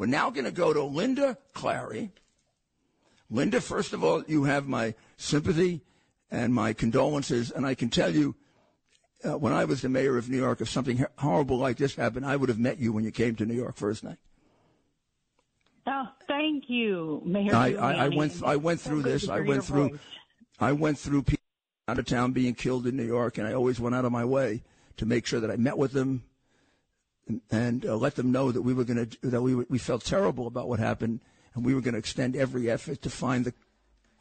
We're now going to go to Linda Clary. Linda, first of all, you have my sympathy and my condolences, and I can tell you, uh, when I was the mayor of New York, if something horrible like this happened, I would have met you when you came to New York first night. Oh, thank you, Mayor. I, I, I went I went through this. I went through I went through people out of town being killed in New York, and I always went out of my way to make sure that I met with them, and uh, let them know that we were going to that we we felt terrible about what happened, and we were going to extend every effort to find the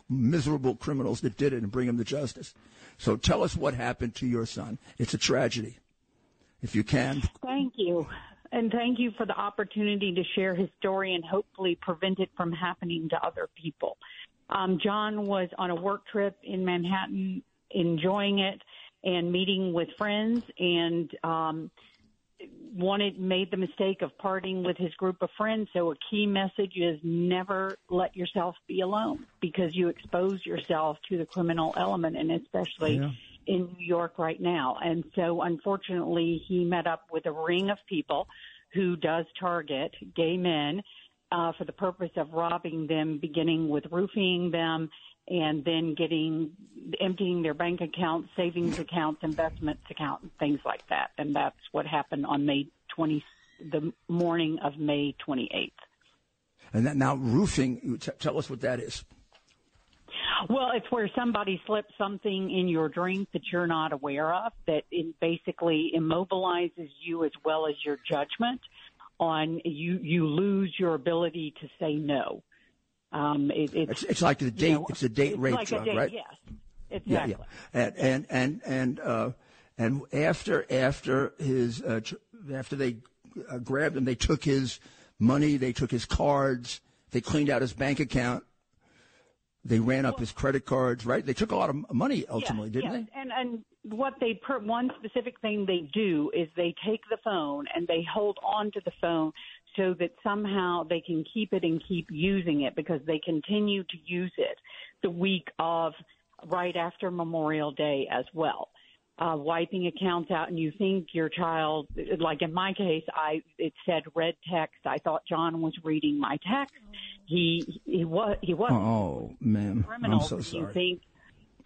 miserable criminals that did it and bring them to justice. So tell us what happened to your son. It's a tragedy, if you can. Thank you. And thank you for the opportunity to share his story and hopefully prevent it from happening to other people. Um, John was on a work trip in Manhattan, enjoying it and meeting with friends, and um, wanted made the mistake of parting with his group of friends. So a key message is never let yourself be alone because you expose yourself to the criminal element, and especially Yeah. in New York right now. And so unfortunately, he met up with a ring of people who does target gay men uh, for the purpose of robbing them, beginning with roofing them and then getting emptying their bank accounts, savings accounts, investments accounts, things like that. And that's what happened on May 20, the morning of May 28th. And that, now roofing. t- tell us what that is. Well, it's where somebody slips something in your drink that you're not aware of that it basically immobilizes you as well as your judgment on you you lose your ability to say no. Um, it, it's, It's, it's like the date. you know, it's a date it's rape like drug, a date, right? Yes, Yeah, exactly. yeah. And and and and uh, and after after his uh, tr- after they uh, grabbed him, they took his money, they took his cards, they cleaned out his bank account, they ran up his credit cards, right? They took a lot of money ultimately, didn't yes. And and what they per, one specific thing they do is they take the phone and they hold on to the phone so that somehow they can keep it and keep using it because they continue to use it the week of right after Memorial Day as well. Uh, wiping accounts out, and you think your child, like in my case, I it said red text. I thought John was reading my text. He he was he was? Oh, ma'am, criminal. I'm so You sorry. think,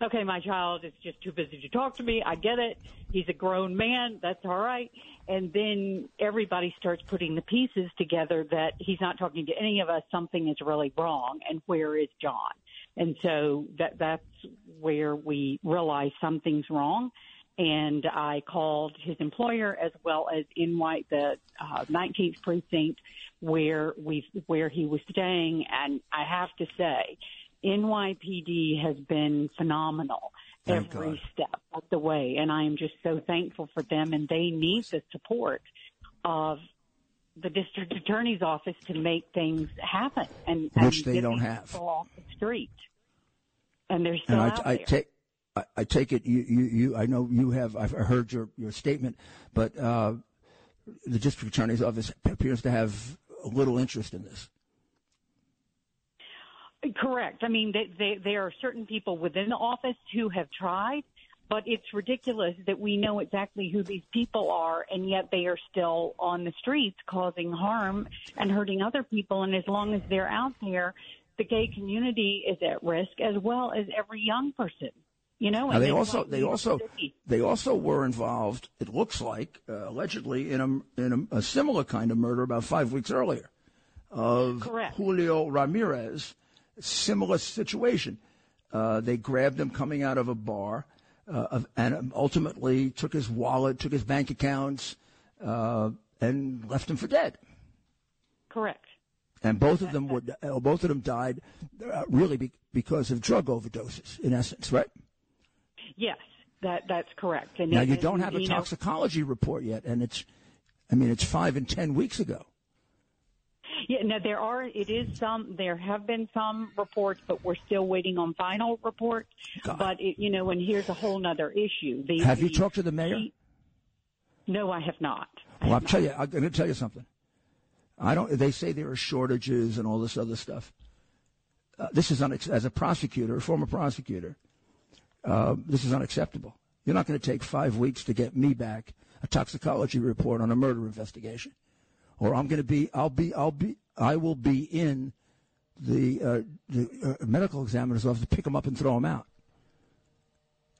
okay, my child is just too busy to talk to me. I get it. He's a grown man. That's all right. And then everybody starts putting the pieces together that he's not talking to any of us. Something is really wrong. And where is John? And so that that's where we realize something's wrong. And I called his employer as well as in White, the uh, 19th precinct where we where he was staying. And I have to say, NYPD has been phenomenal Thank every God. step of the way, and I am just so thankful for them. And they need the support of the district attorney's office to make things happen, and Which and they don't have. off the street. And they're still and out I, I there. take. I, I take it you, you, you I know you have I've heard your, your statement, but uh, the district attorney's office appears to have little interest in this. Correct. I mean, they, they, there are certain people within the office who have tried, but it's ridiculous that we know exactly who these people are, and yet they are still on the streets causing harm and hurting other people. And as long as they're out there, the gay community is at risk, as well as every young person. You know, Now and they also they also they also were involved. It looks like uh, allegedly in a in a, a similar kind of murder about five weeks earlier. of Correct. Julio Ramirez. Similar situation. Uh, they grabbed him coming out of a bar uh, of- and ultimately took his wallet, took his bank accounts, uh, and left him for dead. Correct. And both of them would, uh, both of them died uh, really be- because of drug overdoses, in essence, right? Yes, that that's correct. And Now it- you don't have a you know, toxicology report yet, and it's, I mean, it's five and ten weeks ago. Yeah, no, there are. It is some. There have been some reports, but we're still waiting on final reports. God. But it, you know, and here's a whole other issue. The, Have you the- talked to the mayor? No, I have not. I Well, I'll have tell you. I'm going to tell you something. I don't. They say there are shortages and all this other stuff. Uh, this is unex- as a prosecutor, a former prosecutor. Uh, this is unacceptable. You're not going to take five weeks to get me back a toxicology report on a murder investigation, or I'm going to be. I'll be. I'll be. I will be in the uh, the uh, medical examiner's office to pick them up and throw them out.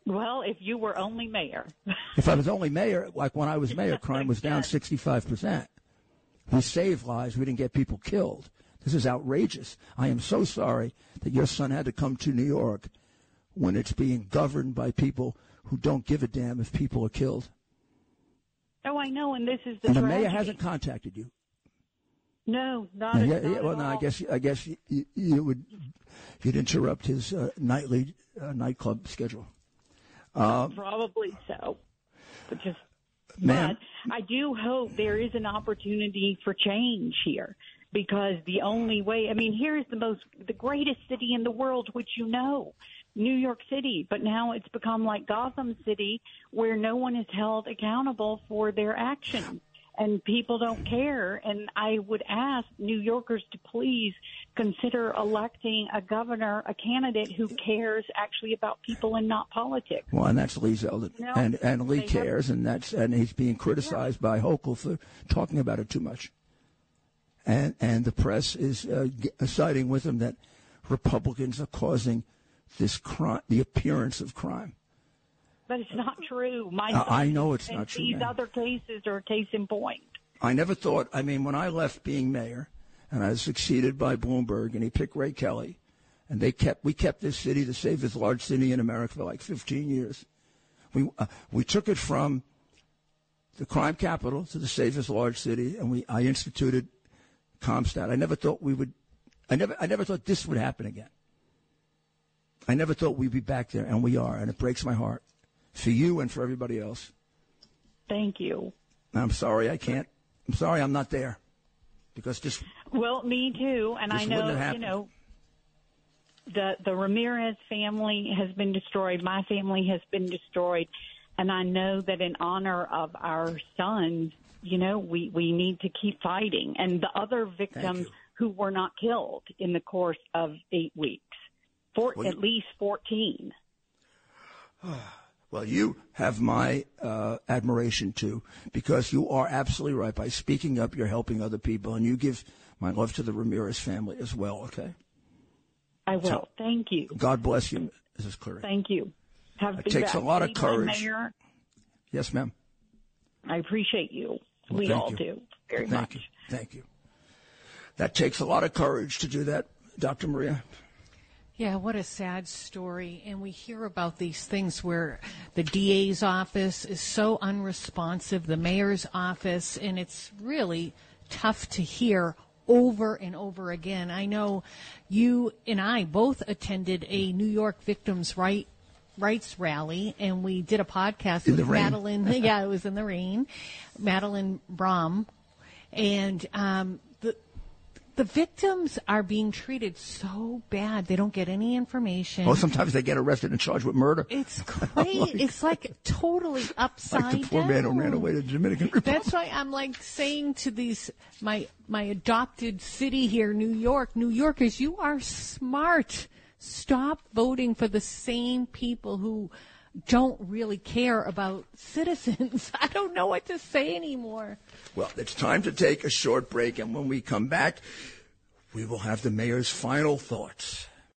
Well, if you were only mayor, If I was only mayor, like when I was mayor, crime was down 65%. We saved lives. We didn't get people killed. This is outrageous. I am so sorry that your son had to come to New York when it's being governed by people who don't give a damn if people are killed. Oh, I know, and this is the And the tragedy. mayor hasn't contacted you. No, not, Yeah, at, yeah, well, no, I all. guess I guess you, you, you would you'd interrupt his uh, nightly uh, nightclub schedule. Probably so. But just, Ma'am. but I do hope there is an opportunity for change here because the only way, I mean, here's the most, the greatest city in the world, which you know, New York City, but now it's become like Gotham City where no one is held accountable for their actions. And people don't care. And I would ask New Yorkers to please consider electing a governor, a candidate who cares actually about people and not politics. Well, and that's Lee Zeldin, No, and and Lee they have- cares, and that's and he's being criticized by Hochul for talking about it too much. And and the press is uh, g- siding with him that Republicans are causing this crime, the appearance of crime. But it's not true. My Uh, I know it's not true, These other cases are a case in point. I never thought. I mean, when I left being mayor, and I was succeeded by Bloomberg, and he picked Ray Kelly, and they kept we kept this city the safest large city in America for like 15 years. We uh, we took it from the crime capital to the safest large city, and we I instituted CompStat. I never thought we would. I never I never thought this would happen again. I never thought we'd be back there, and we are, and it breaks my heart for you and for everybody else. Thank you. I'm sorry, I can't. I'm sorry, I'm not there because just. Well, me too. And I know, you know, the the Ramirez family has been destroyed. My family has been destroyed, and I know that in honor of our sons, you know, we we need to keep fighting. And the other victims who were not killed in the course of eight weeks, for Well, at least fourteen. Well, you have my uh, admiration too, because you are absolutely right. By speaking up, you're helping other people, and you give my love to the Ramirez family as well. Okay. I will. Thank you. God bless you, Mrs. Cleary. Thank you. Have It takes a back. lot of courage. Yes, ma'am. I appreciate you. Well, we all you. do very Thank much. you. Thank you. That takes a lot of courage to do that, Dr. Maria. Yeah, what a sad story. And we hear about these things where the DA's office is so unresponsive, the mayor's office, and it's really tough to hear over and over again. I know you and I both attended a New York victims' right rights rally and we did a podcast In with the rain. Madeline. yeah, it was in the rain. Madeline Brame. And um, the victims are being treated so bad. They don't get any information. Oh, sometimes they get arrested and charged with murder. it's oh, crazy. it's like totally upside like the poor down. man who ran away to the Dominican Republic. That's why I'm like saying to these my my adopted city here, New York, New Yorkers, you are smart. Stop voting for the same people who don't really care about citizens. I don't know what to say anymore. Well, it's time to take a short break, and when we come back, we will have the mayor's final thoughts.